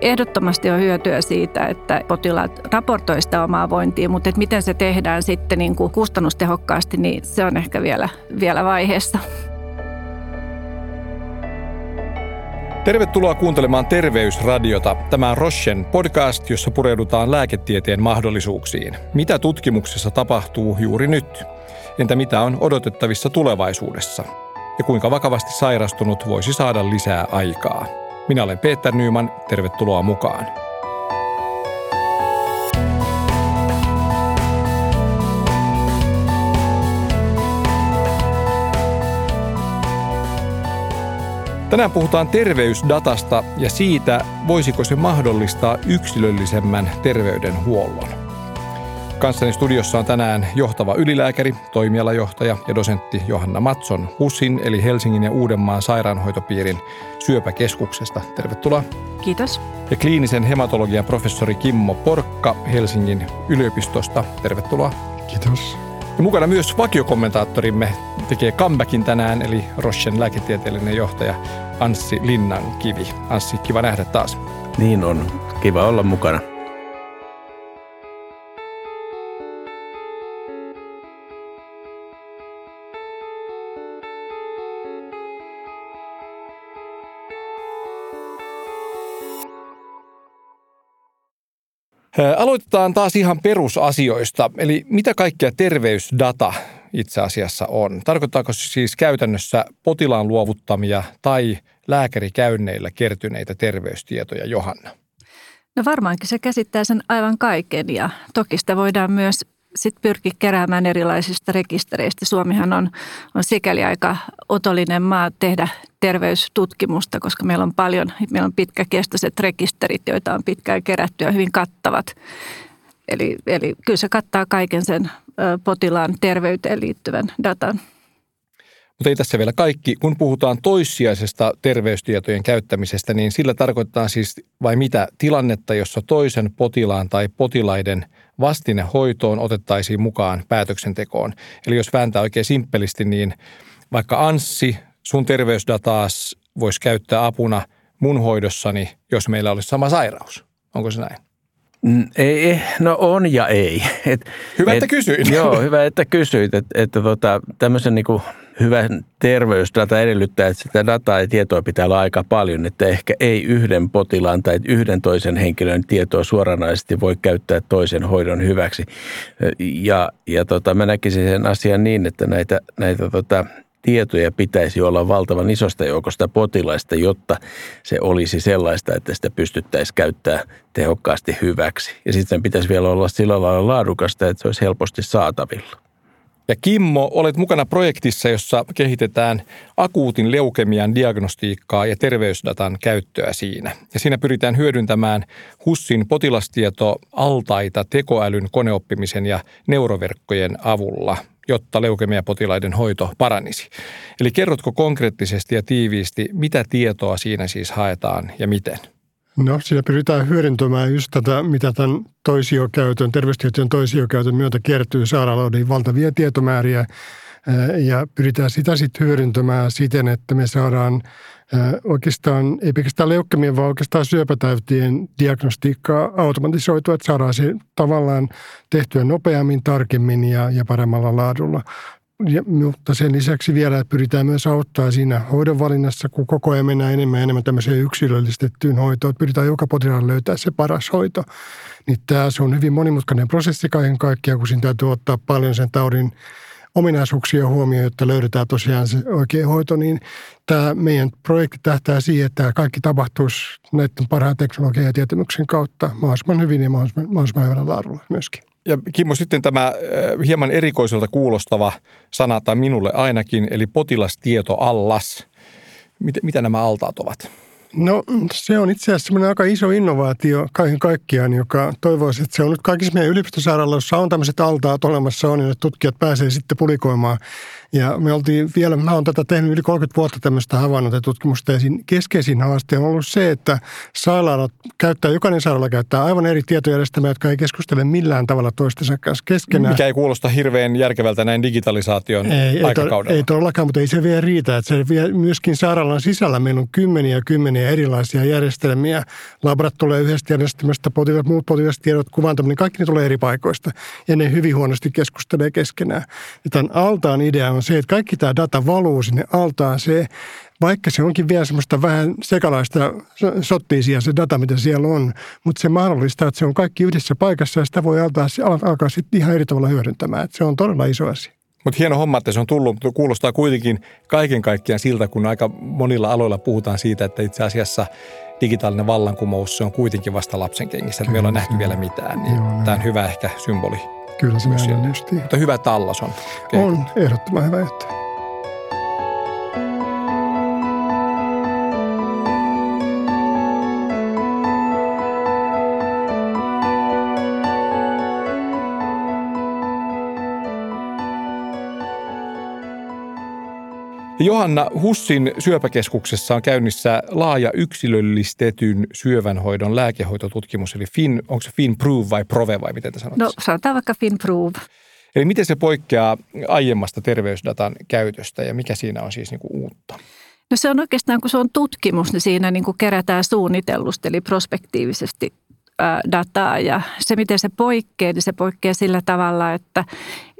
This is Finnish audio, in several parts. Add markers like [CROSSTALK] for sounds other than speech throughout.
ehdottomasti on hyötyä siitä, että potilaat raportoi sitä omaa vointia, mutta että miten se tehdään sitten niin kuin kustannustehokkaasti, niin se on ehkä vielä, vielä vaiheessa. Tervetuloa kuuntelemaan Terveysradiota. Tämä on Rochen podcast, jossa pureudutaan lääketieteen mahdollisuuksiin. Mitä tutkimuksessa tapahtuu juuri nyt? Entä mitä on odotettavissa tulevaisuudessa? Ja kuinka vakavasti sairastunut voisi saada lisää aikaa? Minä olen Peter Nyman, tervetuloa mukaan. Tänään puhutaan terveysdatasta ja siitä, voisiko se mahdollistaa yksilöllisemmän terveydenhuollon. Kanssani studiossa on tänään johtava ylilääkäri, toimialajohtaja ja dosentti Johanna Matson HUSin eli Helsingin ja Uudenmaan sairaanhoitopiirin syöpäkeskuksesta. Tervetuloa. Kiitos. Ja kliinisen hematologian professori Kimmo Porkka Helsingin yliopistosta. Tervetuloa. Kiitos. Ja mukana myös vakiokommentaattorimme tekee comebackin tänään, eli Rochen lääketieteellinen johtaja Anssi Linnankivi. Anssi, kiva nähdä taas. Niin on. Kiva olla mukana. Aloitetaan taas ihan perusasioista, eli mitä kaikkea terveysdata itse asiassa on? Tarkoittaako se siis käytännössä potilaan luovuttamia tai lääkärikäynneillä kertyneitä terveystietoja, Johanna? No varmaankin se käsittää sen aivan kaiken ja toki sitä voidaan myös sitten pyrkiä keräämään erilaisista rekistereistä. Suomihan on, on sikäli aika otollinen maa tehdä terveystutkimusta, koska meillä on paljon, meillä on pitkäkestoiset rekisterit, joita on pitkään kerätty ja hyvin kattavat. Eli, eli kyllä se kattaa kaiken sen potilaan terveyteen liittyvän datan. Mutta ei tässä vielä kaikki. Kun puhutaan toissijaisesta terveystietojen käyttämisestä, niin sillä tarkoittaa siis vai mitä tilannetta, jossa toisen potilaan tai potilaiden vastine hoitoon otettaisiin mukaan päätöksentekoon. Eli jos vääntää oikein simppelisti, niin vaikka Anssi, sun terveysdataas voisi käyttää apuna mun hoidossani, jos meillä olisi sama sairaus. Onko se näin? Mm, ei, no on ja ei. [LAUGHS] Et, hyvä, et, että kysyit. Joo, hyvä, että kysyit. Että, että tota, tämmöisen niin kuin hyvän terveysdata edellyttää, että sitä dataa ja tietoa pitää olla aika paljon, että ehkä ei yhden potilaan tai yhden toisen henkilön tietoa suoranaisesti voi käyttää toisen hoidon hyväksi. Ja, ja tota, mä näkisin sen asian niin, että näitä, näitä tota, tietoja pitäisi olla valtavan isosta joukosta potilaista, jotta se olisi sellaista, että sitä pystyttäisiin käyttää tehokkaasti hyväksi. Ja sitten pitäisi vielä olla sillä lailla laadukasta, että se olisi helposti saatavilla. Ja Kimmo, olet mukana projektissa, jossa kehitetään akuutin leukemian diagnostiikkaa ja terveysdatan käyttöä siinä. Ja siinä pyritään hyödyntämään HUSSin potilastieto altaita tekoälyn koneoppimisen ja neuroverkkojen avulla jotta leukemiapotilaiden hoito paranisi. Eli kerrotko konkreettisesti ja tiiviisti, mitä tietoa siinä siis haetaan ja miten? No siinä pyritään hyödyntämään just tätä, mitä tämän toisiokäytön, terveystietojen toisiokäytön myötä kertyy sairaaloiden valtavia tietomääriä ja pyritään sitä sitten hyödyntämään siten, että me saadaan oikeastaan, ei pelkästään leukemien, vaan oikeastaan syöpätäytien diagnostiikkaa automatisoitua, että saadaan se tavallaan tehtyä nopeammin, tarkemmin ja, ja paremmalla laadulla. Ja, mutta sen lisäksi vielä pyritään myös auttaa siinä hoidon valinnassa, kun koko ajan mennään enemmän ja enemmän tämmöiseen yksilöllistettyyn hoitoon. Että pyritään joka potilaalle löytää se paras hoito. Niin tämä se on hyvin monimutkainen prosessi kaiken kaikkiaan, kun siinä täytyy ottaa paljon sen taudin ominaisuuksia huomioon, jotta löydetään tosiaan se oikea hoito, niin tämä meidän projekti tähtää siihen, että kaikki tapahtuisi näiden parhaan teknologian ja tietämyksen kautta mahdollisimman hyvin ja mahdollisimman, mahdollisimman hyvällä laadulla myöskin. Ja Kimmo, sitten tämä äh, hieman erikoiselta kuulostava sana, tai minulle ainakin, eli potilastieto allas. Mitä, mitä nämä altaat ovat? No se on itse asiassa semmoinen aika iso innovaatio kaiken kaikkiaan, joka toivoisi, että se on nyt kaikissa meidän yliopistosairaaloissa on tämmöiset altaat olemassa on, ja tutkijat pääsee sitten pulikoimaan ja me oltiin vielä, mä oon tätä tehnyt yli 30 vuotta tämmöistä havainnot ja tutkimusta. Ja keskeisin haaste on ollut se, että sairaalat käyttää, jokainen sairaala käyttää aivan eri tietojärjestelmiä, jotka ei keskustele millään tavalla toistensa kanssa keskenään. Mikä ei kuulosta hirveän järkevältä näin digitalisaation ei, aikakaudella. Ei, ei todellakaan, mutta ei se vielä riitä. Että se vie myöskin sairaalan sisällä meillä on kymmeniä ja kymmeniä erilaisia järjestelmiä. Labrat tulee yhdestä järjestelmästä, potilaat, muut potilastiedot, kuvantaminen, kaikki ne tulee eri paikoista. Ja ne hyvin huonosti keskustelee keskenään. Ja tämän altaan idea on se, että kaikki tämä data valuu sinne altaan. Se vaikka se onkin vielä semmoista vähän sekalaista sottiisia se data, mitä siellä on, mutta se mahdollistaa, että se on kaikki yhdessä paikassa ja sitä voi alkaa, alkaa sitten ihan eri tavalla hyödyntämään. Että se on todella iso asia. Mutta hieno homma, että se on tullut, mutta kuulostaa kuitenkin kaiken kaikkiaan siltä, kun aika monilla aloilla puhutaan siitä, että itse asiassa digitaalinen vallankumous, se on kuitenkin vasta lapsen kengissä, että me ei ole nähty vielä mitään. Niin tämä on hyvä ehkä symboli. Kyllä se justiin. Mutta hyvä tallas on. On, ehdottoman hyvä juttu. Johanna Hussin syöpäkeskuksessa on käynnissä laaja yksilöllistetyn syövänhoidon lääkehoitotutkimus, eli fin, onko se FinProve vai Prove vai miten te sanotte? No sanotaan vaikka FinProve. Eli miten se poikkeaa aiemmasta terveysdatan käytöstä ja mikä siinä on siis niin kuin uutta? No se on oikeastaan, kun se on tutkimus, niin siinä niin kuin kerätään suunnitellusti eli prospektiivisesti dataa ja se, miten se poikkeaa, niin se poikkeaa sillä tavalla, että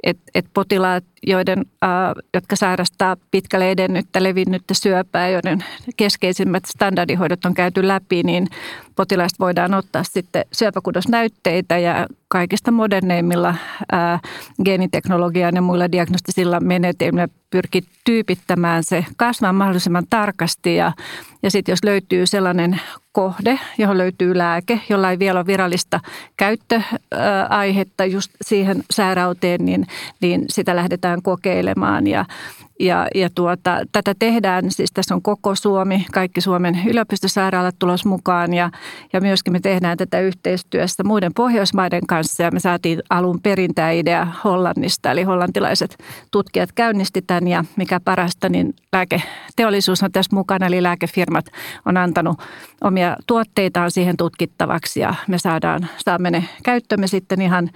et, et potilaat, joiden, äh, jotka sairastaa pitkälle edennyttä, levinnyttä syöpää, joiden keskeisimmät standardihoidot on käyty läpi, niin potilaista voidaan ottaa sitten syöpäkudosnäytteitä ja kaikista moderneimmilla äh, geeniteknologian ja muilla diagnostisilla menetelmillä pyrkii tyypittämään se kasvaa mahdollisimman tarkasti. Ja, ja sitten jos löytyy sellainen kohde, johon löytyy lääke, jolla ei vielä ole virallista käyttöaihetta just siihen sairauteen, niin niin sitä lähdetään kokeilemaan. Ja ja, ja tuota, tätä tehdään, siis tässä on koko Suomi, kaikki Suomen yliopistosairaalat tulos mukaan ja, ja myöskin me tehdään tätä yhteistyössä muiden Pohjoismaiden kanssa ja me saatiin alun perin tämä idea Hollannista, eli hollantilaiset tutkijat käynnisti tämän ja mikä parasta, niin lääketeollisuus on tässä mukana, eli lääkefirmat on antanut omia tuotteitaan siihen tutkittavaksi ja me saadaan, saamme ne käyttömme sitten ihan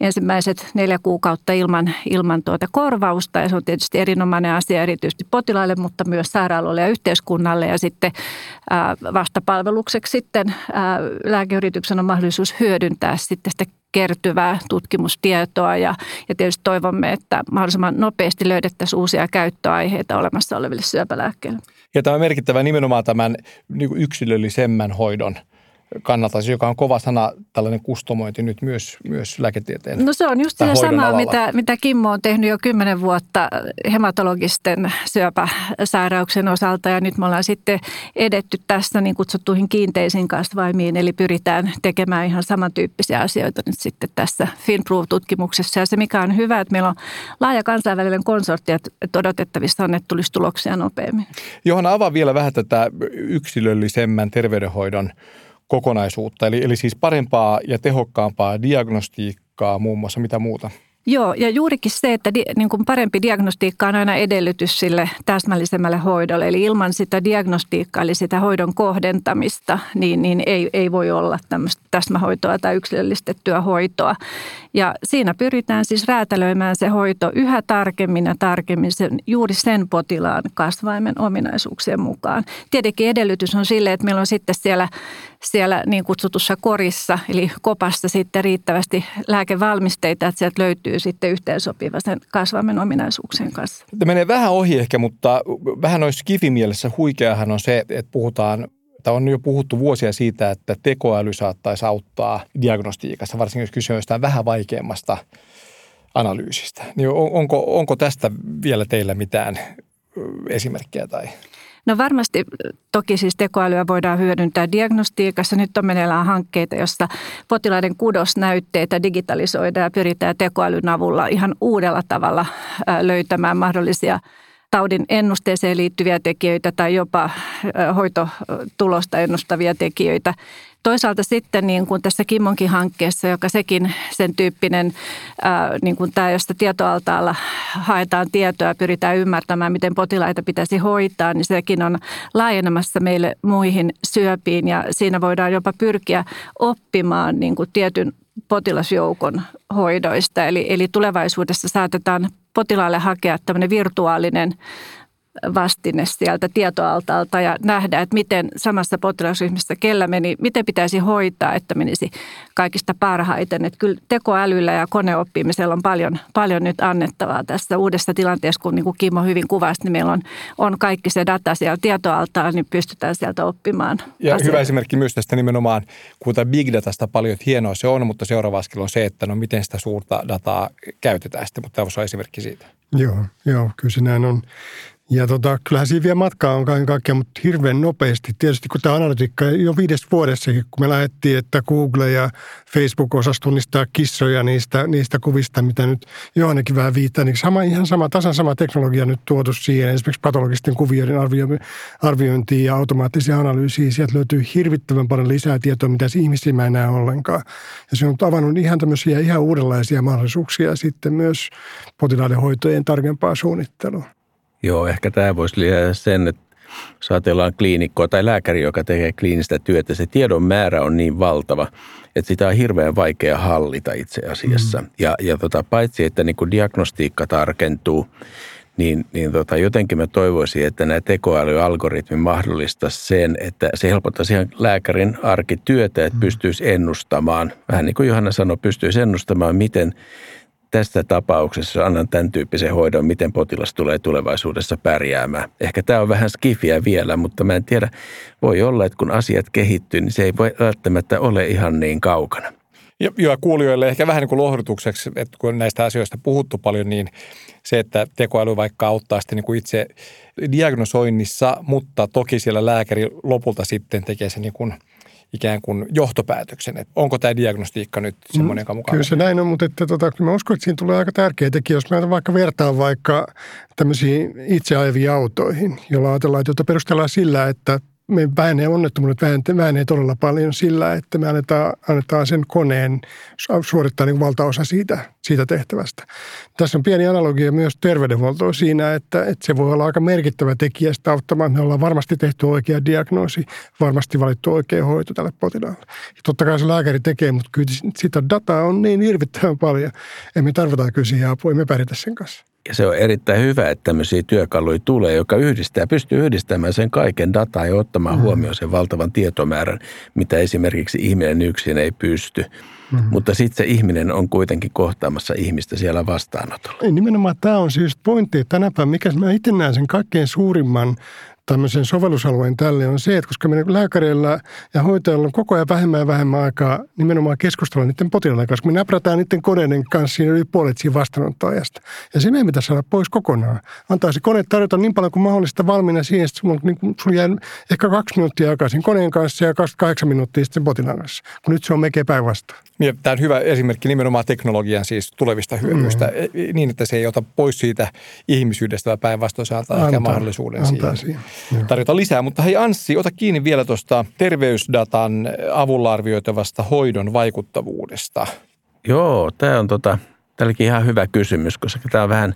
ensimmäiset neljä kuukautta ilman, ilman tuota korvausta. Ja se on tietysti erinomainen asia erityisesti potilaille, mutta myös sairaaloille ja yhteiskunnalle. Ja sitten vastapalvelukseksi sitten lääkeyrityksen on mahdollisuus hyödyntää sitten sitä kertyvää tutkimustietoa ja, ja tietysti toivomme, että mahdollisimman nopeasti löydettäisiin uusia käyttöaiheita olemassa oleville syöpälääkkeille. Ja tämä on merkittävä nimenomaan tämän niin yksilöllisemmän hoidon – kannalta, joka on kova sana, tällainen kustomointi nyt myös, myös lääketieteen No se on just se sama, mitä, mitä Kimmo on tehnyt jo kymmenen vuotta hematologisten syöpäsairauksien osalta. Ja nyt me ollaan sitten edetty tässä niin kutsuttuihin kiinteisiin kasvaimiin, eli pyritään tekemään ihan samantyyppisiä asioita nyt sitten tässä FinProve-tutkimuksessa ja se mikä on hyvä, että meillä on laaja kansainvälinen konsortti, että odotettavissa on, että tulisi tuloksia nopeammin. Johanna, avaa vielä vähän tätä yksilöllisemmän terveydenhoidon kokonaisuutta, eli, eli siis parempaa ja tehokkaampaa diagnostiikkaa muun muassa, mitä muuta? Joo, ja juurikin se, että di, niin kuin parempi diagnostiikka on aina edellytys sille täsmällisemmälle hoidolle. Eli ilman sitä diagnostiikkaa, eli sitä hoidon kohdentamista, niin, niin ei, ei voi olla tämmöistä täsmähoitoa tai yksilöllistettyä hoitoa. Ja siinä pyritään siis räätälöimään se hoito yhä tarkemmin ja tarkemmin sen, juuri sen potilaan kasvaimen ominaisuuksien mukaan. Tietenkin edellytys on sille, että meillä on sitten siellä, siellä niin kutsutussa korissa, eli kopassa sitten riittävästi lääkevalmisteita, että sieltä löytyy sitten yhteensopiva sen kasvaimen ominaisuuksien kanssa. Tämä menee vähän ohi ehkä, mutta vähän olisi kivimielessä huikeahan on se, että puhutaan että on jo puhuttu vuosia siitä, että tekoäly saattaisi auttaa diagnostiikassa, varsinkin jos kyse on vähän vaikeammasta analyysistä. Niin onko, onko tästä vielä teillä mitään esimerkkejä tai? No varmasti toki siis tekoälyä voidaan hyödyntää diagnostiikassa. Nyt on meneillään hankkeita, jossa potilaiden kudosnäytteitä digitalisoidaan ja pyritään tekoälyn avulla ihan uudella tavalla löytämään mahdollisia – taudin ennusteeseen liittyviä tekijöitä tai jopa hoitotulosta ennustavia tekijöitä. Toisaalta sitten niin kuin tässä Kimmonkin hankkeessa, joka sekin sen tyyppinen, ää, niin kuin tämä, josta tietoaltaalla haetaan tietoa ja pyritään ymmärtämään, miten potilaita pitäisi hoitaa, niin sekin on laajenemassa meille muihin syöpiin ja siinä voidaan jopa pyrkiä oppimaan niin kuin tietyn potilasjoukon hoidoista. Eli, eli tulevaisuudessa saatetaan potilaalle hakea tämmöinen virtuaalinen vastine sieltä tietoaltaalta ja nähdä, että miten samassa potilasryhmässä kellä meni, miten pitäisi hoitaa, että menisi kaikista parhaiten. Että kyllä tekoälyllä ja koneoppimisella on paljon, paljon nyt annettavaa tässä uudessa tilanteessa, kun niin kuin Kimmo hyvin kuvasi, niin meillä on, on kaikki se data siellä tietoaltaalla, niin pystytään sieltä oppimaan. Ja asioita. hyvä esimerkki myös tästä nimenomaan, kun big datasta paljon, että hienoa se on, mutta seuraava askel on se, että no miten sitä suurta dataa käytetään sitten, mutta tämä on esimerkki siitä. Joo, joo, kyllä se näin on. Ja tota, kyllähän siinä vielä matkaa on kaiken kaikkiaan, mutta hirveän nopeasti. Tietysti kun tämä analytiikka jo viides vuodessakin, kun me lähdettiin, että Google ja Facebook osas tunnistaa kissoja niistä, niistä kuvista, mitä nyt Johannekin vähän viittaa, niin sama, ihan sama, tasan sama teknologia nyt tuotu siihen. Esimerkiksi patologisten kuvioiden arvio, arviointiin ja automaattisia analyysiin. Sieltä löytyy hirvittävän paljon lisää tietoa, mitä ihmisiä mä enää ollenkaan. Ja se on avannut ihan tämmöisiä ihan uudenlaisia mahdollisuuksia sitten myös potilaiden hoitojen tarkempaa suunnittelua. Joo, ehkä tämä voisi lisätä sen, että jos ajatellaan kliinikkoa tai lääkäri, joka tekee kliinistä työtä, se tiedon määrä on niin valtava, että sitä on hirveän vaikea hallita itse asiassa. Mm. Ja, ja tota, paitsi, että niin diagnostiikka tarkentuu, niin, niin tota, jotenkin mä toivoisin, että nämä tekoälyalgoritmi mahdollista sen, että se helpottaisi ihan lääkärin arkityötä, että mm. pystyisi ennustamaan, vähän niin kuin Johanna sanoi, pystyisi ennustamaan, miten tässä tapauksessa annan tämän tyyppisen hoidon, miten potilas tulee tulevaisuudessa pärjäämään. Ehkä tämä on vähän skifiä vielä, mutta mä en tiedä, voi olla, että kun asiat kehittyy, niin se ei voi välttämättä ole ihan niin kaukana. Ja, ja kuulijoille ehkä vähän niin kuin lohdutukseksi, että kun näistä asioista puhuttu paljon, niin se, että tekoäly vaikka auttaa sitten niin kuin itse diagnosoinnissa, mutta toki siellä lääkäri lopulta sitten tekee sen niin kuin – ikään kuin johtopäätöksen, että onko tämä diagnostiikka nyt semmoinen, joka mukaan Kyllä se näin on, mutta että, tota, mä uskon, että siinä tulee aika tärkeä tekijä, jos mä vaikka vertaan vaikka tämmöisiin itseajavia autoihin, jolla ajatellaan, että jota perustellaan sillä, että me vähenee onnettomuudet vähenee todella paljon sillä, että me annetaan, annetaan sen koneen suorittaa niin valtaosa siitä, siitä tehtävästä. Tässä on pieni analogia myös terveydenhuoltoon siinä, että, että se voi olla aika merkittävä tekijä sitä auttamaan. Me ollaan varmasti tehty oikea diagnoosi, varmasti valittu oikea hoito tälle potilaalle. Ja totta kai se lääkäri tekee, mutta kyllä sitä dataa on niin hirvittävän paljon. Emme tarvita kyllä siihen apua, emme pärjätä sen kanssa. Ja se on erittäin hyvä, että tämmöisiä työkaluja tulee, joka yhdistää, pystyy yhdistämään sen kaiken dataa ja ottamaan mm. huomioon sen valtavan tietomäärän, mitä esimerkiksi ihminen yksin ei pysty. Mm-hmm. Mutta sitten se ihminen on kuitenkin kohtaamassa ihmistä siellä vastaanotolla. Ei, nimenomaan tämä on siis pointti, että tänä päivänä, mikä mä itse näen sen kaikkein suurimman tämmöisen sovellusalueen tälle on se, että koska meidän lääkäreillä ja hoitajilla on koko ajan vähemmän ja vähemmän aikaa nimenomaan keskustella niiden potilaiden kanssa, me näprätään niiden koneiden kanssa siinä yli puolet siinä vastaanottoajasta. Ja se meidän pitäisi saada pois kokonaan. Antaisi kone tarjota niin paljon kuin mahdollista valmiina siihen, että sulla, niin sulla jää ehkä kaksi minuuttia aikaa siinä koneen kanssa ja kahdeksan minuuttia sitten potilaan kanssa, kun nyt se on melkein päinvastoin. Niin, tämä on hyvä esimerkki nimenomaan teknologian siis tulevista hyödyistä, mm. niin että se ei ota pois siitä ihmisyydestä, vaan päinvastoin se antaa, antaa ehkä mahdollisuuden antaa siihen. siihen. tarjota lisää. Mutta hei Anssi, ota kiinni vielä tuosta terveysdatan avulla arvioitavasta hoidon vaikuttavuudesta. Joo, tämä on tota, tälläkin ihan hyvä kysymys, koska tämä vähän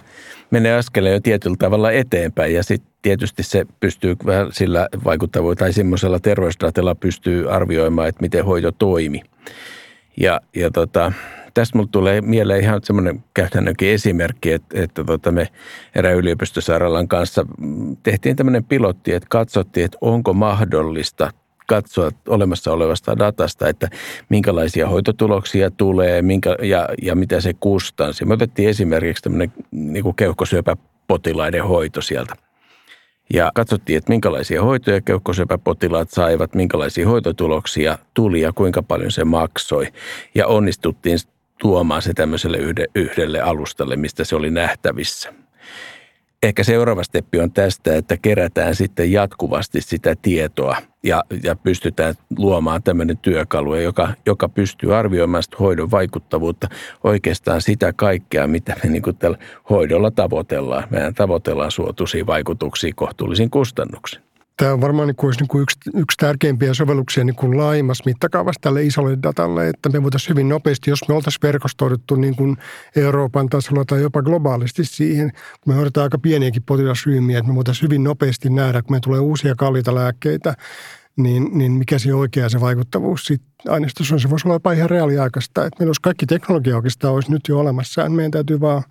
menee askeleen jo tietyllä tavalla eteenpäin ja sitten tietysti se pystyy vähän sillä vaikuttavuudella tai semmoisella terveysdatalla pystyy arvioimaan, että miten hoito toimi. Ja, ja tota, tästä mulle tulee mieleen ihan semmoinen käytännönkin esimerkki, että, että tota me erään yliopistosairaalan kanssa tehtiin tämmöinen pilotti, että katsottiin, että onko mahdollista katsoa olemassa olevasta datasta, että minkälaisia hoitotuloksia tulee minkä, ja, ja mitä se kustansi. Me otettiin esimerkiksi tämmöinen niin keuhkosyöpäpotilaiden hoito sieltä ja katsottiin, että minkälaisia hoitoja keuhkosyöpäpotilaat saivat, minkälaisia hoitotuloksia tuli ja kuinka paljon se maksoi. Ja onnistuttiin tuomaan se tämmöiselle yhdelle alustalle, mistä se oli nähtävissä ehkä seuraava steppi on tästä, että kerätään sitten jatkuvasti sitä tietoa ja, ja pystytään luomaan tämmöinen työkalu, joka, joka pystyy arvioimaan sitä hoidon vaikuttavuutta oikeastaan sitä kaikkea, mitä me niin kuin tällä hoidolla tavoitellaan. Meidän tavoitellaan suotuisia vaikutuksia kohtuullisin kustannuksin. Tämä on varmaan niin kuin, niin kuin yksi, yksi tärkeimpiä sovelluksia niin kuin laajemmassa mittakaavassa tälle isolle datalle, että me voitaisiin hyvin nopeasti, jos me oltaisiin verkostoiduttu niin kuin Euroopan tasolla tai jopa globaalisti siihen, kun me hoidetaan aika pieniäkin potilasryhmiä, että me voitaisiin hyvin nopeasti nähdä, kun me tulee uusia kalliita lääkkeitä, niin, niin mikä se oikea se vaikuttavuus sitten aineistossa on. Se voisi olla jopa ihan reaaliaikaista, että meillä olisi kaikki teknologia oikeastaan olisi nyt jo olemassa, meidän täytyy vaan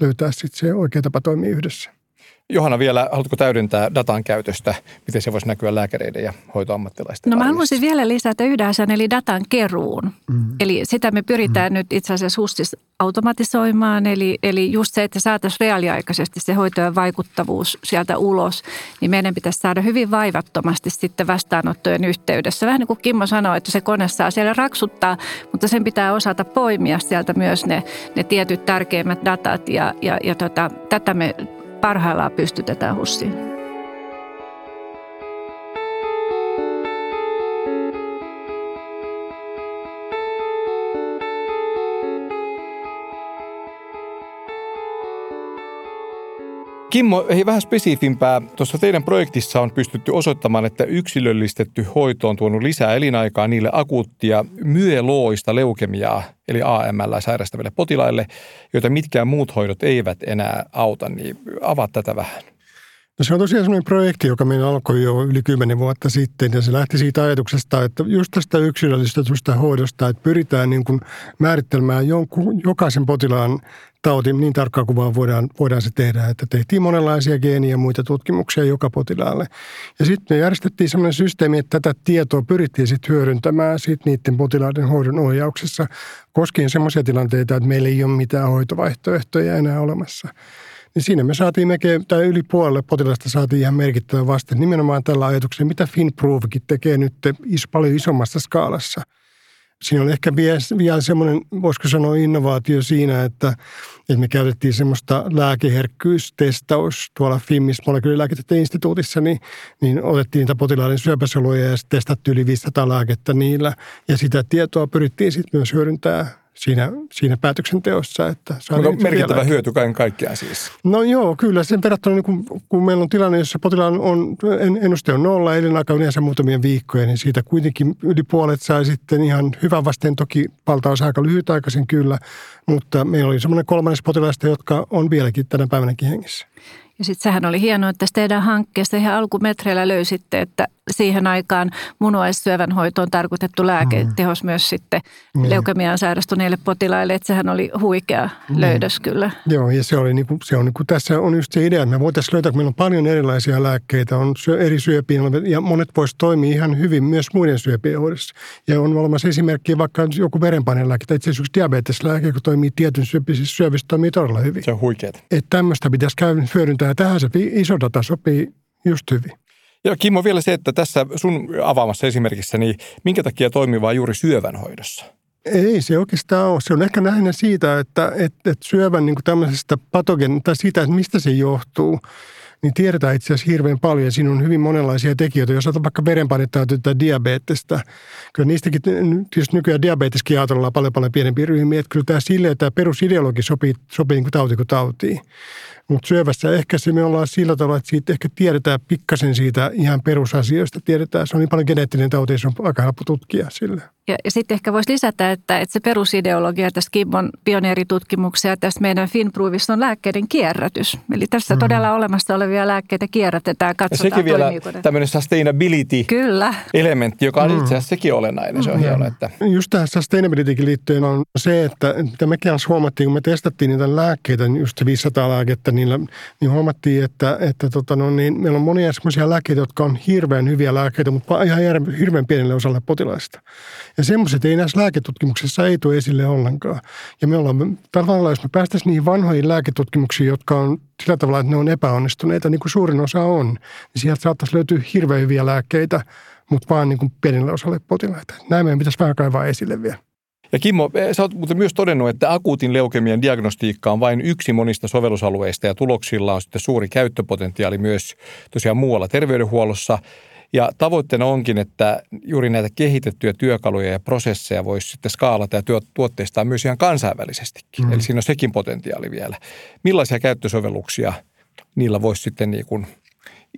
löytää sitten se oikea tapa toimia yhdessä. Johanna vielä, haluatko täydentää datan käytöstä, miten se voisi näkyä lääkäreiden ja hoitoammattilaisten No mä arjessa? haluaisin vielä lisätä yhden asian, eli datan keruun. Mm. Eli sitä me pyritään mm. nyt itse asiassa HUSTissa automatisoimaan, eli, eli just se, että saataisiin reaaliaikaisesti se hoitojen vaikuttavuus sieltä ulos, niin meidän pitäisi saada hyvin vaivattomasti sitten vastaanottojen yhteydessä. Vähän niin kuin Kimmo sanoi, että se kone saa siellä raksuttaa, mutta sen pitää osata poimia sieltä myös ne, ne tietyt tärkeimmät datat ja, ja, ja tota, tätä me parhaillaan pystytetään HUSiin. Kimmo, hei, vähän spesifimpää. Tuossa teidän projektissa on pystytty osoittamaan, että yksilöllistetty hoito on tuonut lisää elinaikaa niille akuuttia myeloista leukemiaa, eli AML sairastaville potilaille, joita mitkään muut hoidot eivät enää auta. Niin avaa tätä vähän. No se on tosiaan sellainen projekti, joka meillä alkoi jo yli kymmenen vuotta sitten ja se lähti siitä ajatuksesta, että just tästä yksilöllistetystä hoidosta, että pyritään niin kuin määrittelemään jonkun, jokaisen potilaan tauti niin tarkkaan kuin vaan voidaan, voidaan se tehdä. Että tehtiin monenlaisia geeniä ja muita tutkimuksia joka potilaalle. Ja sitten me järjestettiin sellainen systeemi, että tätä tietoa pyrittiin sitten hyödyntämään sit niiden potilaiden hoidon ohjauksessa koskien sellaisia tilanteita, että meillä ei ole mitään hoitovaihtoehtoja enää olemassa niin siinä me saatiin melkein, tai yli puolelle potilasta saatiin ihan merkittävä vaste nimenomaan tällä ajatuksella, mitä FinProofkin tekee nyt paljon isommassa skaalassa. Siinä on ehkä vielä, vielä semmoinen, voisiko sanoa innovaatio siinä, että, että me käytettiin semmoista lääkeherkkyystestaus tuolla FIMMissä molekyylilääketieteen instituutissa, niin, niin otettiin niitä potilaiden syöpäsoluja ja testattiin yli 500 lääkettä niillä. Ja sitä tietoa pyrittiin sitten myös hyödyntämään siinä, siinä päätöksenteossa. Että Onko merkittävä hyöty hyöty kaiken kaikkiaan siis? No joo, kyllä sen verrattuna, niin kun, kun meillä on tilanne, jossa potilaan on, ennuste on nolla, elinaika on yleensä muutamia viikkoja, niin siitä kuitenkin yli puolet sai sitten ihan hyvän vasteen, toki valtaosa aika lyhytaikaisen kyllä, mutta meillä oli semmoinen kolmannes potilaista, jotka on vieläkin tänä päivänäkin hengissä. Ja sitten sehän oli hienoa, että teidän hankkeessa ihan alkumetreillä löysitte, että siihen aikaan munuaissyövän hoitoon tarkoitettu lääke mm. tehos myös sitten niin. leukemiaan sairastuneille potilaille. Että sehän oli huikea niin. löydös kyllä. Joo, ja se, oli niinku, se on niinku, tässä on just se idea, että me voitaisiin löytää, kun meillä on paljon erilaisia lääkkeitä, on eri syöpiä, ja monet voisivat toimia ihan hyvin myös muiden syöpien hoidossa. Ja on olemassa esimerkki vaikka joku verenpainelääke, tai itse asiassa diabeteslääke, joka toimii tietyn syöpisissä syövissä, toimii todella hyvin. Se on huikeaa. Että tämmöistä pitäisi käydä hyödyntää, ja tähän se iso data sopii just hyvin. Ja Kimmo, vielä se, että tässä sun avaamassa esimerkissä, niin minkä takia toimivaa juuri syövän hoidossa? Ei se oikeastaan ole. Se on ehkä lähinnä siitä, että, että, että syövän niin kuin tämmöisestä patogen, tai siitä, että mistä se johtuu, niin tiedetään itse asiassa hirveän paljon. Siinä on hyvin monenlaisia tekijöitä. Jos otetaan vaikka verenpainetautia tai diabetesta, kyllä niistäkin, tietysti nykyään diabeteskin ajatellaan paljon paljon pienempiä ryhmiä. Että kyllä tämä sille, että tämä perusideologi sopii, sopii niin kuin tauti kuin tautiin. Mutta syövässä ehkä se me ollaan sillä tavalla, että siitä ehkä tiedetään pikkasen siitä ihan perusasioista. Tiedetään, se on niin paljon geneettinen tauti, se on aika helppo tutkia sille. Ja, ja sitten ehkä voisi lisätä, että, että se perusideologia tässä Kimmon pioneeritutkimuksia ja tässä meidän FinProvissa on lääkkeiden kierrätys. Eli tässä mm. todella olemassa olevia lääkkeitä kierrätetään, katsotaan ja sekin vielä tämmöinen sustainability-elementti, joka on mm. itse asiassa sekin olennainen. Se on mm. hienoa, että... Just tähän sustainabilitykin liittyen on se, että mitä mekin huomattiin, kun me testattiin niitä lääkkeitä, niin just 500 lääkettä, niillä, niin huomattiin, että, että tota no, niin meillä on monia sellaisia lääkkeitä, jotka on hirveän hyviä lääkkeitä, mutta ihan hirveän pienelle osalle potilaista. Ja semmoiset ei näissä lääketutkimuksissa ei tule esille ollenkaan. Ja me ollaan tavallaan, jos me päästäisiin niihin vanhoihin lääketutkimuksiin, jotka on sillä tavalla, että ne on epäonnistuneita, niin kuin suurin osa on, niin sieltä saattaisi löytyä hirveän hyviä lääkkeitä, mutta vaan niin kuin pienelle osalle potilaita. Näin meidän pitäisi vähän kaivaa esille vielä. Ja Kimmo, sä oot muuten myös todennut, että akuutin leukemian diagnostiikka on vain yksi monista sovellusalueista ja tuloksilla on sitten suuri käyttöpotentiaali myös tosiaan muualla terveydenhuollossa. Ja tavoitteena onkin, että juuri näitä kehitettyjä työkaluja ja prosesseja voisi sitten skaalata ja tuotteistaa myös ihan kansainvälisestikin. Mm. Eli siinä on sekin potentiaali vielä. Millaisia käyttösovelluksia niillä voisi sitten niin kuin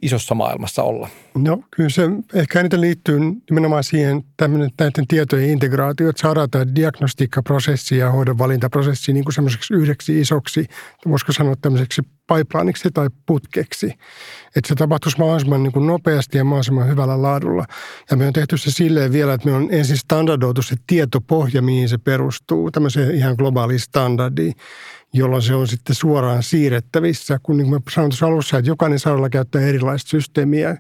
isossa maailmassa olla? No kyllä se ehkä eniten liittyy nimenomaan siihen tämmöinen, näiden tietojen integraatio, että saadaan tämä diagnostiikkaprosessi ja hoidon valintaprosessi niin kuin semmoiseksi yhdeksi isoksi, voisiko sanoa tämmöiseksi pipelineiksi tai putkeksi. Että se tapahtuisi mahdollisimman niin kuin nopeasti ja mahdollisimman hyvällä laadulla. Ja me on tehty se silleen vielä, että me on ensin standardoitu se tietopohja, mihin se perustuu, tämmöiseen ihan globaaliin standardiin jolloin se on sitten suoraan siirrettävissä. Kun niin kuin mä sanoin tuossa alussa, että jokainen sairaala käyttää erilaista systeemiä,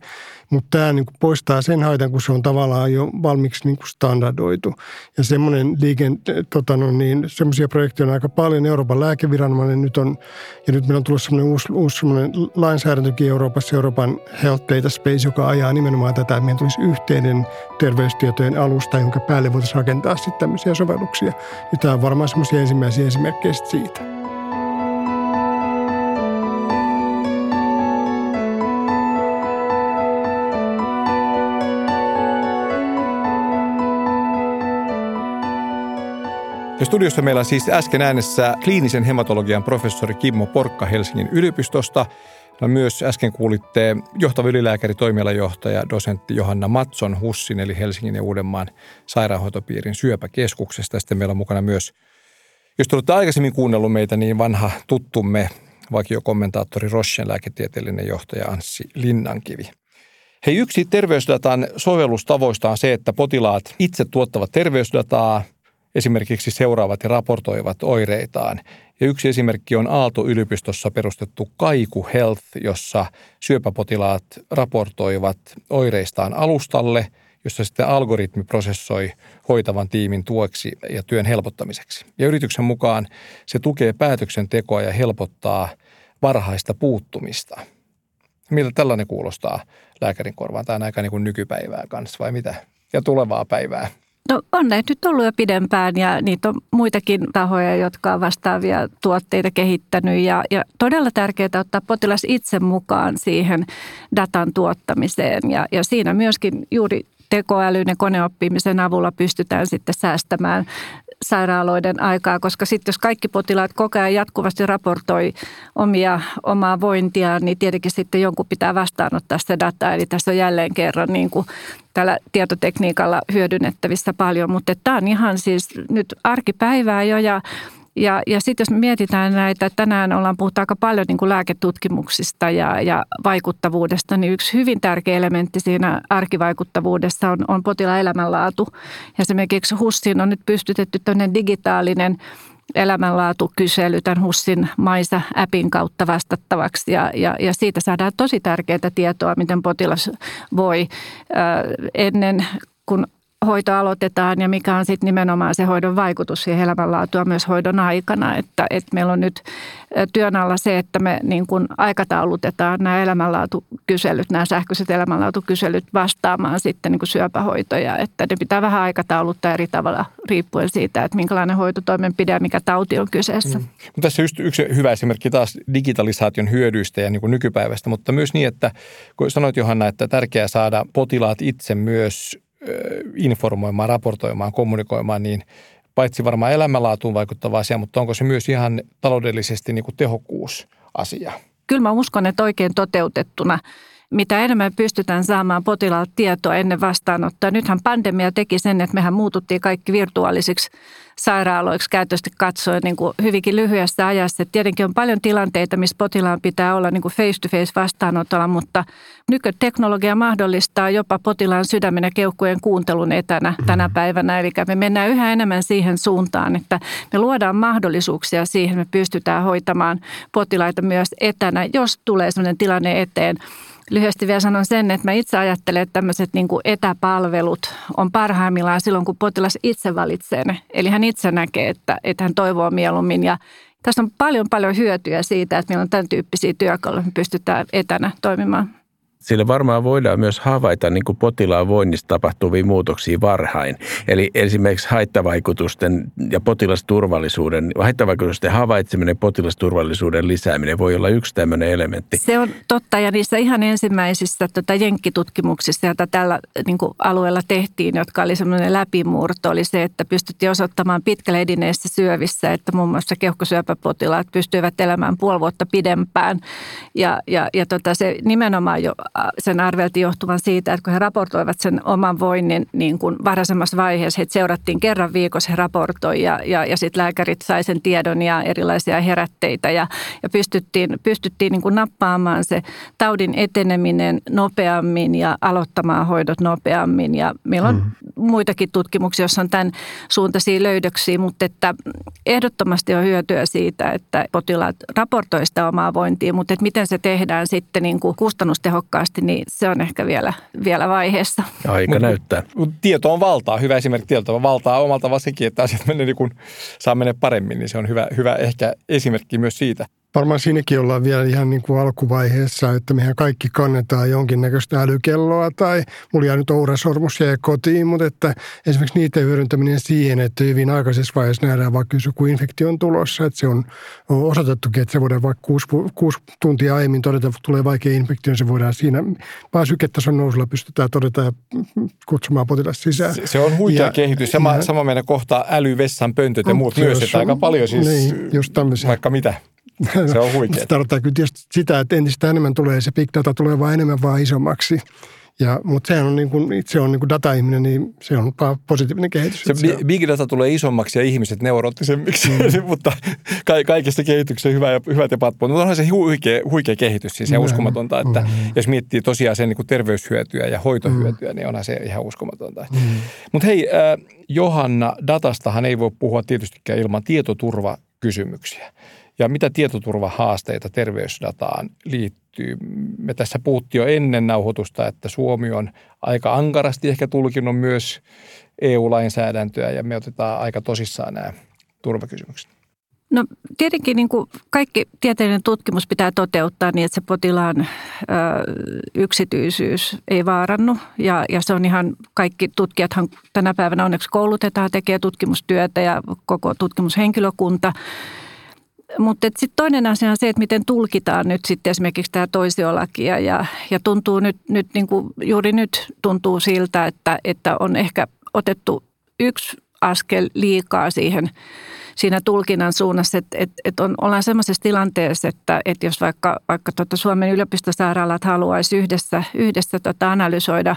mutta tämä niin kuin poistaa sen haitan, kun se on tavallaan jo valmiiksi niin kuin standardoitu. Ja semmoinen liiken, tota no niin, semmoisia projekteja on aika paljon. Euroopan lääkeviranomainen nyt on, ja nyt meillä on tullut semmoinen uusi, uusi semmoinen lainsäädäntökin Euroopassa, Euroopan Health Data Space, joka ajaa nimenomaan tätä, että meidän tulisi yhteinen terveystietojen alusta, jonka päälle voitaisiin rakentaa sitten tämmöisiä sovelluksia. Ja tämä on varmaan semmoisia ensimmäisiä esimerkkejä siitä. Ja studiossa meillä on siis äsken äänessä kliinisen hematologian professori Kimmo Porkka Helsingin yliopistosta. No myös äsken kuulitte johtava ylilääkäri, toimialajohtaja, dosentti Johanna Matson Hussin, eli Helsingin ja Uudenmaan sairaanhoitopiirin syöpäkeskuksesta. Sitten meillä on mukana myös, jos olette aikaisemmin kuunnellut meitä, niin vanha tuttumme vakiokommentaattori Roschen lääketieteellinen johtaja Anssi Linnankivi. Hei, yksi terveysdatan sovellustavoista on se, että potilaat itse tuottavat terveysdataa – esimerkiksi seuraavat ja raportoivat oireitaan. Ja yksi esimerkki on Aalto-yliopistossa perustettu Kaiku Health, jossa syöpäpotilaat raportoivat oireistaan alustalle, jossa sitten algoritmi prosessoi hoitavan tiimin tueksi ja työn helpottamiseksi. Ja yrityksen mukaan se tukee päätöksentekoa ja helpottaa varhaista puuttumista. Miltä tällainen kuulostaa lääkärin korvaan? Tämä on aika niin kuin nykypäivää kanssa vai mitä? Ja tulevaa päivää. No on näitä nyt ollut jo pidempään ja niitä on muitakin tahoja, jotka on vastaavia tuotteita kehittänyt ja, ja todella tärkeää ottaa potilas itse mukaan siihen datan tuottamiseen ja, ja siinä myöskin juuri tekoälyn ja koneoppimisen avulla pystytään sitten säästämään sairaaloiden aikaa, koska sitten jos kaikki potilaat koko ajan jatkuvasti raportoi omia, omaa vointia, niin tietenkin sitten jonkun pitää vastaanottaa se data. Eli tässä on jälleen kerran niin kuin tällä tietotekniikalla hyödynnettävissä paljon, mutta tämä on ihan siis nyt arkipäivää jo ja ja, ja sitten jos mietitään näitä, tänään ollaan puhuttu aika paljon niin kuin lääketutkimuksista ja, ja vaikuttavuudesta, niin yksi hyvin tärkeä elementti siinä arkivaikuttavuudessa on, on potilaan elämänlaatu. Ja esimerkiksi HUSSin on nyt pystytetty tämmöinen digitaalinen elämänlaatukysely tämän HUSSin Maisa-appin kautta vastattavaksi ja, ja, ja siitä saadaan tosi tärkeää tietoa, miten potilas voi. Ennen kun hoito aloitetaan ja mikä on sitten nimenomaan se hoidon vaikutus siihen elämänlaatua myös hoidon aikana. Että, että meillä on nyt työn alla se, että me niin kuin aikataulutetaan nämä elämänlaatukyselyt, nämä sähköiset elämänlaatukyselyt vastaamaan sitten niin syöpähoitoja. Että ne pitää vähän aikatauluttaa eri tavalla riippuen siitä, että minkälainen hoitotoimenpide ja mikä tauti on kyseessä. Mm. Tässä just yksi hyvä esimerkki taas digitalisaation hyödyistä ja niin kuin nykypäivästä, mutta myös niin, että kun sanoit Johanna, että tärkeää saada potilaat itse myös informoimaan, raportoimaan, kommunikoimaan, niin paitsi varmaan elämänlaatuun vaikuttava asia, mutta onko se myös ihan taloudellisesti niin kuin tehokkuusasia? Kyllä mä uskon, että oikein toteutettuna mitä enemmän pystytään saamaan potilaalta tietoa ennen vastaanottoa. Nythän pandemia teki sen, että mehän muututtiin kaikki virtuaalisiksi sairaaloiksi käytöstä katsoen niin kuin hyvinkin lyhyessä ajassa. Et tietenkin on paljon tilanteita, missä potilaan pitää olla niin kuin face-to-face vastaanotolla, mutta nykyteknologia mahdollistaa jopa potilaan sydämen ja keuhkojen kuuntelun etänä tänä päivänä. Eli me mennään yhä enemmän siihen suuntaan, että me luodaan mahdollisuuksia siihen, me pystytään hoitamaan potilaita myös etänä, jos tulee sellainen tilanne eteen – Lyhyesti vielä sanon sen, että mä itse ajattelen, että tämmöiset niin kuin etäpalvelut on parhaimmillaan silloin, kun potilas itse valitsee ne. Eli hän itse näkee, että, että hän toivoo mieluummin ja tässä on paljon paljon hyötyä siitä, että meillä on tämän tyyppisiä työkaluja, me pystytään etänä toimimaan. Sillä varmaan voidaan myös havaita niin kuin potilaan voinnissa tapahtuvia muutoksia varhain. Eli esimerkiksi haittavaikutusten ja potilasturvallisuuden, haittavaikutusten havaitseminen ja potilasturvallisuuden lisääminen voi olla yksi tämmöinen elementti. Se on totta ja niissä ihan ensimmäisissä tota, jenkkitutkimuksissa, joita tällä niin kuin alueella tehtiin, jotka oli semmoinen läpimurto, oli se, että pystyttiin osoittamaan pitkälle edineissä syövissä, että muun muassa keuhkosyöpäpotilaat pystyivät elämään puoli vuotta pidempään. Ja, ja, ja tota, se nimenomaan jo sen arveltiin johtuvan siitä, että kun he raportoivat sen oman voinnin niin kuin varhaisemmassa vaiheessa, heitä seurattiin kerran viikossa, he raportoi ja, ja, ja sitten lääkärit sai sen tiedon ja erilaisia herätteitä ja, ja pystyttiin, pystyttiin niin kuin nappaamaan se taudin eteneminen nopeammin ja aloittamaan hoidot nopeammin. Ja meillä on mm. muitakin tutkimuksia, joissa on tämän suuntaisia löydöksiä, mutta että ehdottomasti on hyötyä siitä, että potilaat raportoi sitä omaa vointia, mutta että miten se tehdään sitten niin kuin kustannustehokkaasti, niin se on ehkä vielä, vielä vaiheessa. Aika mut, näyttää. Mut tieto on valtaa, hyvä esimerkki tieto on valtaa omalta vaan sekin, että asiat menee niin kuin saa mennä paremmin, niin se on hyvä, hyvä ehkä esimerkki myös siitä varmaan siinäkin ollaan vielä ihan niin kuin alkuvaiheessa, että mehän kaikki kannetaan jonkinnäköistä älykelloa tai mulla jää nyt Oura-sormus jäi kotiin, mutta että esimerkiksi niiden hyödyntäminen siihen, että hyvin aikaisessa vaiheessa nähdään vaikka jos joku infektio on tulossa, että se on osoitettukin, että se voidaan vaikka kuusi, kuusi tuntia aiemmin todeta, että tulee vaikea infektio, niin se voidaan siinä vaan syketason nousulla pystytään todeta ja kutsumaan potilas sisään. Se, se on huikea ja, kehitys. Sama, ja, sama meidän kohtaa älyvessan pöntöt ja muut myös, että aika paljon siis niin, just vaikka mitä. Se on huikea. se tarkoittaa kyllä tietysti sitä, että entistä enemmän tulee se big data tulee vaan enemmän vaan isommaksi. Ja, mutta sehän on niin kuin, itse on niin kuin data-ihminen, niin se on positiivinen kehitys. Se, se big data tulee isommaksi ja ihmiset neuroottisemmiksi, mm. [LAUGHS] mutta ka- kaikista kehityksen hyvä ja, hyvät ja patpuut. Mutta onhan se huikea, huikea kehitys siis ja uskomatonta, että mm. jos miettii tosiaan sen niin kuin terveyshyötyä ja hoitohyötyä, mm. niin onhan se ihan uskomatonta. Mm. Mutta hei, äh, Johanna, datastahan ei voi puhua tietystikään ilman tietoturvakysymyksiä ja mitä tietoturvahaasteita terveysdataan liittyy. Me tässä puhuttiin jo ennen nauhoitusta, että Suomi on aika ankarasti ehkä tulkinnut myös EU-lainsäädäntöä ja me otetaan aika tosissaan nämä turvakysymykset. No tietenkin niin kuin kaikki tieteellinen tutkimus pitää toteuttaa niin, että se potilaan ö, yksityisyys ei vaarannu. Ja, ja se on ihan, kaikki tutkijathan tänä päivänä onneksi koulutetaan, tekee tutkimustyötä ja koko tutkimushenkilökunta – mutta sitten toinen asia on se, että miten tulkitaan nyt sitten esimerkiksi tämä toisiolakia ja, ja tuntuu nyt, nyt niin kuin juuri nyt tuntuu siltä, että, että on ehkä otettu yksi askel liikaa siihen siinä tulkinnan suunnassa, että, että, että on, ollaan sellaisessa tilanteessa, että, että jos vaikka, vaikka tuota Suomen yliopistosairaalat haluaisi yhdessä, yhdessä tota analysoida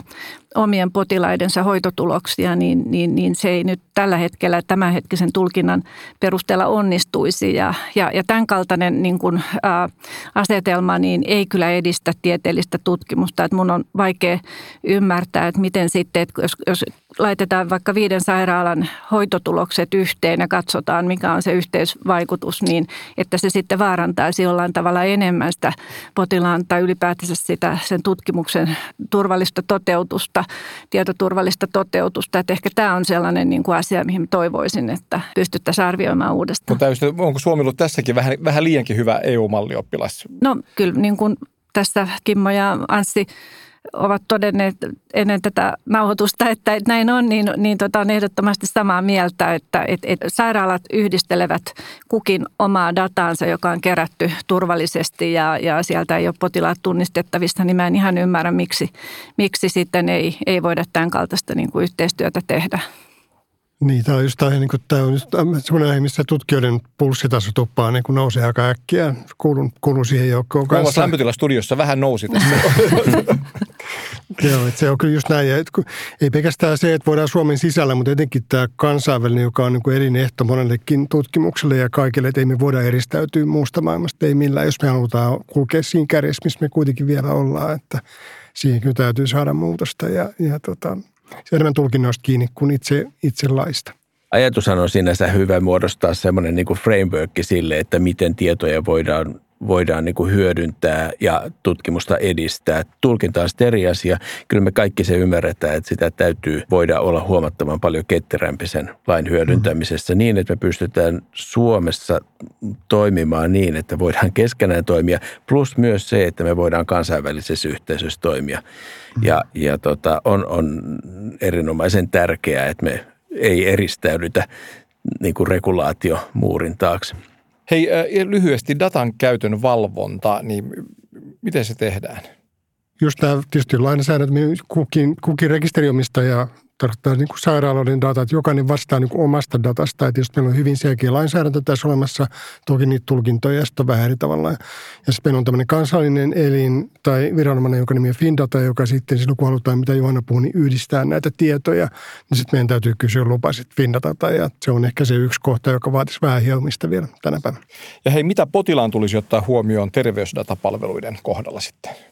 omien potilaidensa hoitotuloksia, niin, niin, niin se ei nyt tällä hetkellä tämänhetkisen tulkinnan perusteella onnistuisi. Ja, ja, ja tämän kaltainen niin kuin, ä, asetelma niin ei kyllä edistä tieteellistä tutkimusta. Että mun on vaikea ymmärtää, että miten sitten, että jos, jos laitetaan vaikka viiden sairaalan hoitotulokset yhteen ja katsotaan, mikä on se yhteisvaikutus, niin että se sitten vaarantaisi jollain tavalla enemmän sitä potilaan tai ylipäätänsä sitä sen tutkimuksen turvallista toteutusta, tietoturvallista toteutusta. Että ehkä tämä on sellainen niin kuin asia, mihin toivoisin, että pystyttäisiin arvioimaan uudestaan. Mutta onko Suomi ollut tässäkin vähän, vähän liiankin hyvä EU-mallioppilas? No kyllä niin kuin tässä Kimmo ja Anssi ovat todenneet ennen tätä nauhoitusta, että näin on, niin, niin tota, on ehdottomasti samaa mieltä, että et, et sairaalat yhdistelevät kukin omaa dataansa, joka on kerätty turvallisesti ja, ja sieltä ei ole potilaat tunnistettavissa, niin mä en ihan ymmärrä, miksi, miksi sitten ei, ei voida tämän kaltaista niin kuin yhteistyötä tehdä. Niin, tämä on just tämä, niin kuin, tämä on just semmoinen, missä tutkijoiden pulssitaso tuppaa niin kuin nousee aika äkkiä. Kuulun, kuulun siihen joukkoon kanssa. lämpötilastudiossa vähän nousi tässä. [LAUGHS] Joo, että se on kyllä just näin. että ei pelkästään se, että voidaan Suomen sisällä, mutta etenkin tämä kansainvälinen, joka on niin kuin elinehto monellekin tutkimukselle ja kaikille, että ei me voida eristäytyä muusta maailmasta, ei millään, jos me halutaan kulkea siinä kärjessä, missä me kuitenkin vielä ollaan, että siihen kyllä täytyy saada muutosta ja, ja tota, se enemmän tulkinnoista kiinni kuin itse, itse laista. Ajatushan on sinänsä hyvä muodostaa semmoinen niin framework sille, että miten tietoja voidaan voidaan niin kuin hyödyntää ja tutkimusta edistää. Tulkinta on eri asia. Kyllä me kaikki se ymmärretään, että sitä täytyy voida olla huomattavan paljon ketterämpi sen lain hyödyntämisessä niin, että me pystytään Suomessa toimimaan niin, että voidaan keskenään toimia. Plus myös se, että me voidaan kansainvälisessä yhteisössä toimia. Ja, ja tota, on, on erinomaisen tärkeää, että me ei eristäydytä niin kuin regulaatiomuurin taakse. Hei, lyhyesti datan käytön valvonta, niin miten se tehdään? Just tämä tietysti lainsäädäntö, kukin, kukin rekisteriomistaja tarkoittaa niin kuin sairaaloiden data, että jokainen vastaa niin kuin omasta datasta. Että jos meillä on hyvin selkeä lainsäädäntö tässä olemassa, toki niitä tulkintoja on vähän eri tavalla. Ja sitten meillä on tämmöinen kansallinen elin tai viranomainen, joka nimi on Findata, joka sitten silloin kun halutaan, mitä Johanna puhui, niin yhdistää näitä tietoja, niin sitten meidän täytyy kysyä lupa sitten Findatalta ja se on ehkä se yksi kohta, joka vaatisi vähän hiomista vielä tänä päivänä. Ja hei, mitä potilaan tulisi ottaa huomioon terveysdatapalveluiden kohdalla sitten?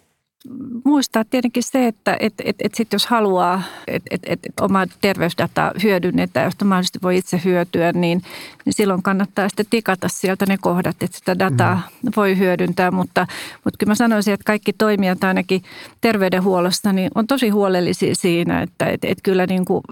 Muistaa tietenkin se, että et, et, et sit jos haluaa, että et, et, et omaa terveysdataa hyödynnetään, josta mahdollisesti voi itse hyötyä, niin, niin silloin kannattaa sitten tikata sieltä ne kohdat, että sitä dataa mm. voi hyödyntää. Mutta, mutta kyllä mä sanoisin, että kaikki toimijat ainakin terveydenhuollossa niin on tosi huolellisia siinä, että et, et kyllä niin kuin,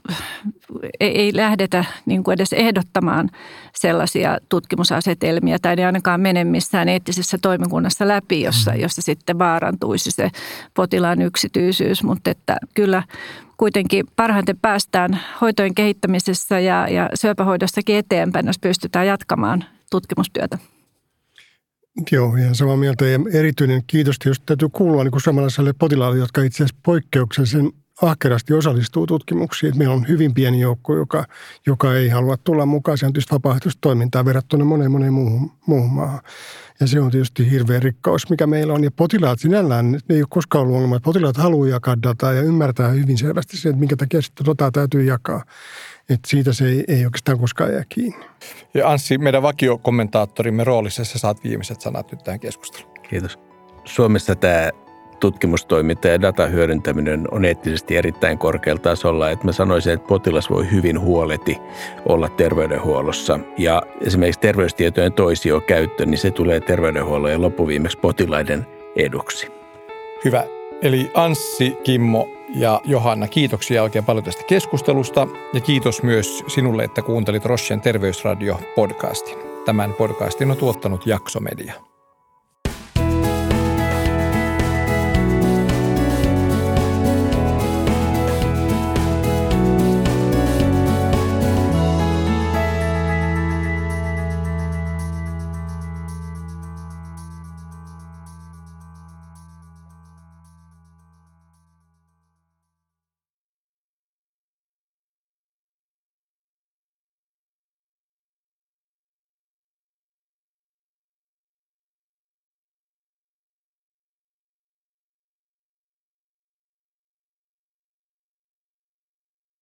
ei, ei lähdetä niin kuin edes ehdottamaan sellaisia tutkimusasetelmia tai ne ainakaan mene missään eettisessä toimikunnassa läpi, jossa, mm. jossa sitten vaarantuisi se potilaan yksityisyys, mutta että kyllä kuitenkin parhaiten päästään hoitojen kehittämisessä ja, ja syöpähoidossakin eteenpäin, jos pystytään jatkamaan tutkimustyötä. Joo, ihan samaa mieltä. Ja erityinen kiitos jos täytyy kuulua niin kuin samanlaiselle potilaalle, jotka itse asiassa poikkeuksellisen ahkerasti osallistuu tutkimuksiin. meillä on hyvin pieni joukko, joka, joka ei halua tulla mukaan. Se on tietysti vapaaehtoistoimintaa verrattuna moneen moneen muuhun, muuhun maahan. Ja se on tietysti hirveä rikkaus, mikä meillä on. Ja potilaat sinällään, ne ei ole koskaan ollut ongelma. Potilaat haluaa jakaa dataa ja ymmärtää hyvin selvästi se, että minkä takia sitä dataa täytyy jakaa. Että siitä se ei, ei oikeastaan koskaan jää kiinni. Ja Anssi, meidän vakiokommentaattorimme roolissa, sä saat viimeiset sanat nyt tähän keskusteluun. Kiitos. Suomessa tämä tutkimustoiminta ja datan hyödyntäminen on eettisesti erittäin korkealla tasolla. Että mä sanoisin, että potilas voi hyvin huoleti olla terveydenhuollossa. Ja esimerkiksi terveystietojen toisio käyttö, niin se tulee terveydenhuollon ja loppuviimeksi potilaiden eduksi. Hyvä. Eli Anssi, Kimmo ja Johanna, kiitoksia oikein paljon tästä keskustelusta ja kiitos myös sinulle, että kuuntelit Roschen terveysradio podcastin. Tämän podcastin on tuottanut Jaksomedia.